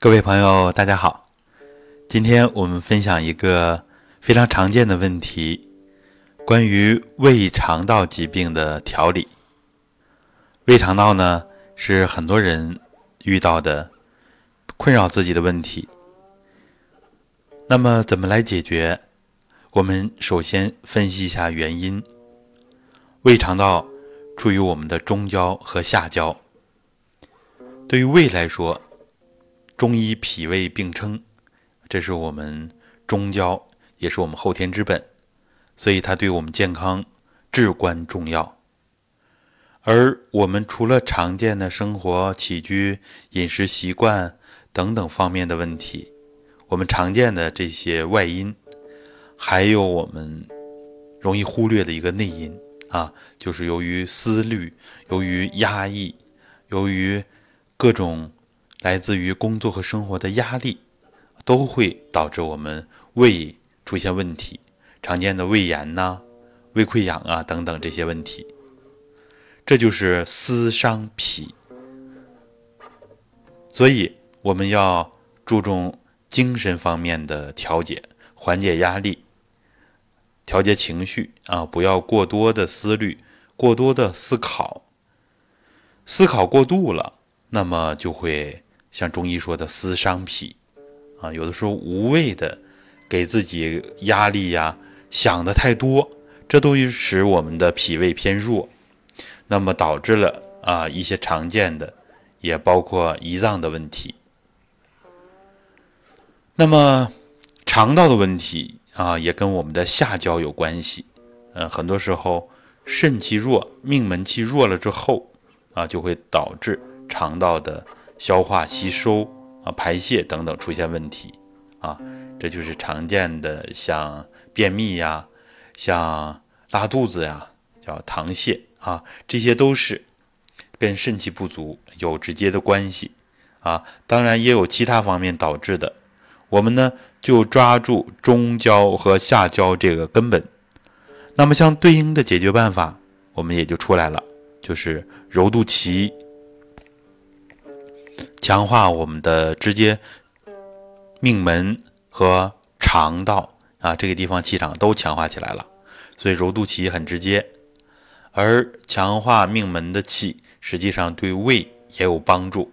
各位朋友，大家好。今天我们分享一个非常常见的问题，关于胃肠道疾病的调理。胃肠道呢，是很多人遇到的困扰自己的问题。那么，怎么来解决？我们首先分析一下原因。胃肠道处于我们的中焦和下焦。对于胃来说，中医脾胃并称，这是我们中焦，也是我们后天之本，所以它对我们健康至关重要。而我们除了常见的生活起居、饮食习惯等等方面的问题，我们常见的这些外因，还有我们容易忽略的一个内因啊，就是由于思虑、由于压抑、由于各种。来自于工作和生活的压力，都会导致我们胃出现问题，常见的胃炎呐、胃溃疡啊等等这些问题。这就是思伤脾，所以我们要注重精神方面的调节，缓解压力，调节情绪啊，不要过多的思虑，过多的思考，思考过度了，那么就会。像中医说的思伤脾，啊，有的时候无谓的给自己压力呀，想的太多，这都使我们的脾胃偏弱，那么导致了啊一些常见的，也包括胰脏的问题。那么肠道的问题啊，也跟我们的下焦有关系。嗯，很多时候肾气弱、命门气弱了之后啊，就会导致肠道的。消化吸收啊，排泄等等出现问题啊，这就是常见的像便秘呀，像拉肚子呀，叫溏泻啊，这些都是跟肾气不足有直接的关系啊。当然也有其他方面导致的，我们呢就抓住中焦和下焦这个根本，那么相对应的解决办法，我们也就出来了，就是揉肚脐。强化我们的直接命门和肠道啊，这个地方气场都强化起来了，所以揉肚脐很直接。而强化命门的气，实际上对胃也有帮助。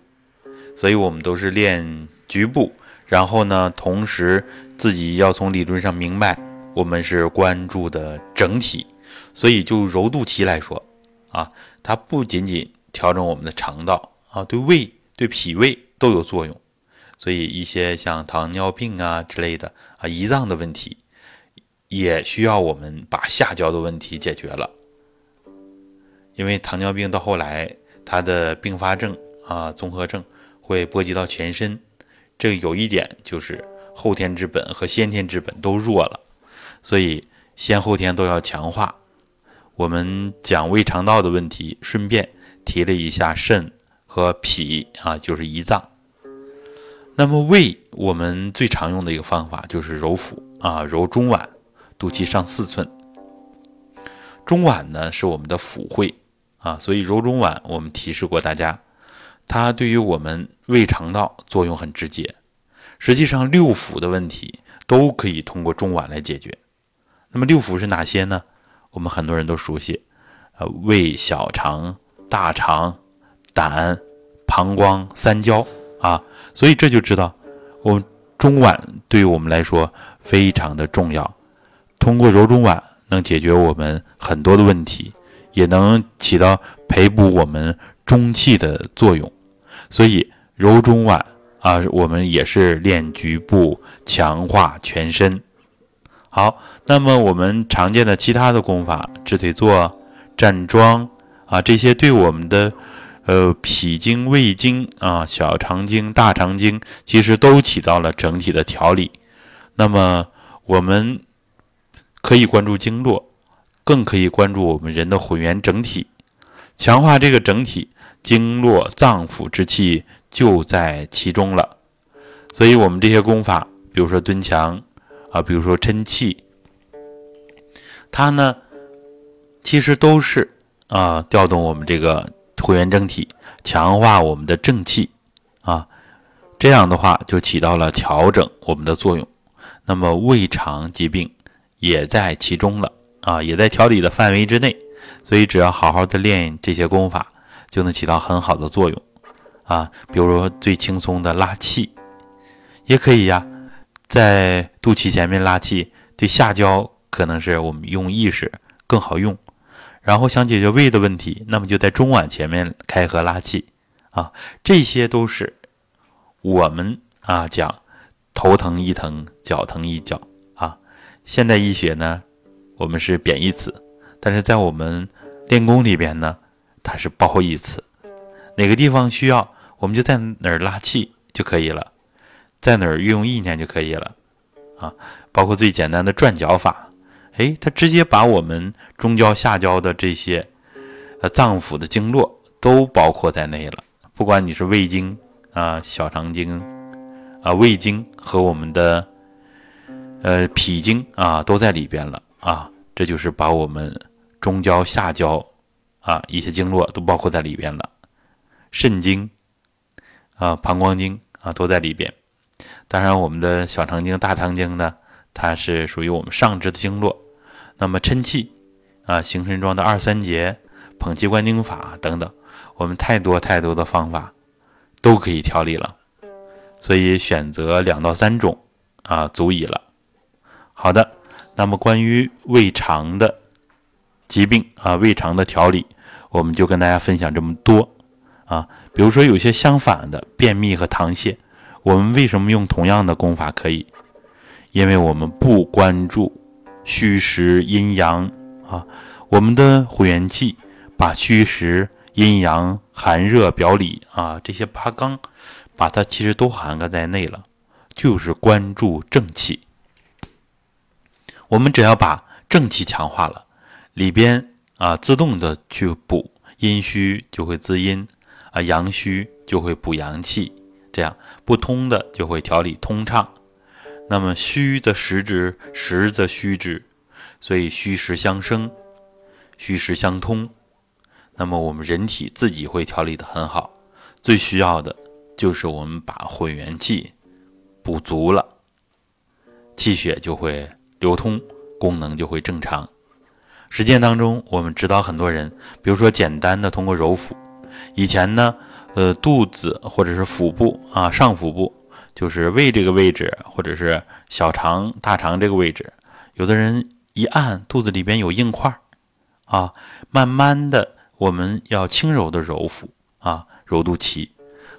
所以我们都是练局部，然后呢，同时自己要从理论上明白，我们是关注的整体。所以就揉肚脐来说啊，它不仅仅调整我们的肠道啊，对胃。对脾胃都有作用，所以一些像糖尿病啊之类的啊胰脏的问题，也需要我们把下焦的问题解决了。因为糖尿病到后来，它的并发症啊综合症会波及到全身，这有一点就是后天之本和先天之本都弱了，所以先后天都要强化。我们讲胃肠道的问题，顺便提了一下肾。和脾啊，就是胰脏。那么胃，我们最常用的一个方法就是揉腹啊，揉中脘，肚脐上四寸。中脘呢是我们的腑会啊，所以揉中脘，我们提示过大家，它对于我们胃肠道作用很直接。实际上，六腑的问题都可以通过中脘来解决。那么六腑是哪些呢？我们很多人都熟悉，呃，胃、小肠、大肠。胆、膀胱、三焦啊，所以这就知道，我们中脘对于我们来说非常的重要。通过揉中脘，能解决我们很多的问题，也能起到培补我们中气的作用。所以揉中脘啊，我们也是练局部，强化全身。好，那么我们常见的其他的功法，直腿坐、站桩啊，这些对我们的。呃，脾经、胃经啊，小肠经、大肠经，其实都起到了整体的调理。那么，我们可以关注经络，更可以关注我们人的混元整体，强化这个整体，经络、脏腑之气就在其中了。所以，我们这些功法，比如说蹲墙啊，比如说抻气，它呢，其实都是啊，调动我们这个。混元整体，强化我们的正气，啊，这样的话就起到了调整我们的作用。那么胃肠疾病也在其中了啊，也在调理的范围之内。所以只要好好的练这些功法，就能起到很好的作用啊。比如说最轻松的拉气，也可以呀，在肚脐前面拉气，对下焦可能是我们用意识更好用。然后想解决胃的问题，那么就在中脘前面开合拉气啊。这些都是我们啊讲头疼一疼，脚疼一脚啊。现代医学呢，我们是贬义词。但是在我们练功里边呢，它是褒义词。哪个地方需要，我们就在哪儿拉气就可以了，在哪儿运用意念就可以了啊。包括最简单的转脚法，哎，它直接把我们中焦下焦的这些呃脏腑的经络都包括在内了。不管你是胃经啊、小肠经啊、胃经和我们的呃脾经啊，都在里边了啊。这就是把我们。中焦、下焦，啊，一些经络都包括在里边了，肾经，啊，膀胱经啊，都在里边。当然，我们的小肠经、大肠经呢，它是属于我们上肢的经络。那么，抻气，啊，行神桩的二三节、捧气观经法等等，我们太多太多的方法都可以调理了。所以，选择两到三种啊，足矣了。好的，那么关于胃肠的。疾病啊，胃肠的调理，我们就跟大家分享这么多啊。比如说有些相反的便秘和溏泻，我们为什么用同样的功法可以？因为我们不关注虚实阴阳啊。我们的火元气把虚实、阴阳、寒热、表里啊这些八纲，把它其实都涵盖在内了，就是关注正气。我们只要把正气强化了。里边啊，自动的去补阴虚就会滋阴，啊阳虚就会补阳气，这样不通的就会调理通畅。那么虚则实之，实则虚之，所以虚实相生，虚实相通。那么我们人体自己会调理的很好。最需要的就是我们把混元气补足了，气血就会流通，功能就会正常。实践当中，我们指导很多人，比如说简单的通过揉腹。以前呢，呃，肚子或者是腹部啊，上腹部就是胃这个位置，或者是小肠、大肠这个位置，有的人一按肚子里边有硬块儿啊，慢慢的我们要轻柔的揉腹啊，揉肚脐。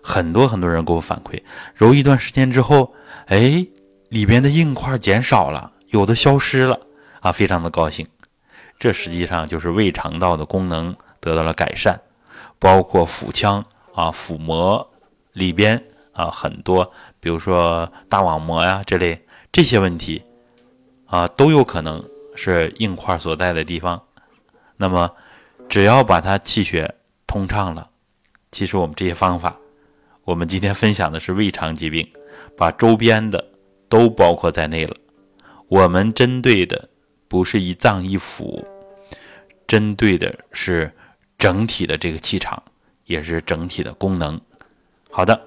很多很多人给我反馈，揉一段时间之后，哎，里边的硬块减少了，有的消失了啊，非常的高兴。这实际上就是胃肠道的功能得到了改善，包括腹腔啊、腹膜里边啊很多，比如说大网膜呀这类这些问题啊，都有可能是硬块所在的地方。那么，只要把它气血通畅了，其实我们这些方法，我们今天分享的是胃肠疾病，把周边的都包括在内了。我们针对的。不是一脏一腑，针对的是整体的这个气场，也是整体的功能。好的，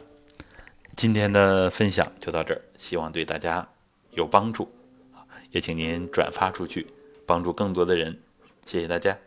今天的分享就到这儿，希望对大家有帮助也请您转发出去，帮助更多的人。谢谢大家。